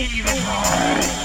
even more.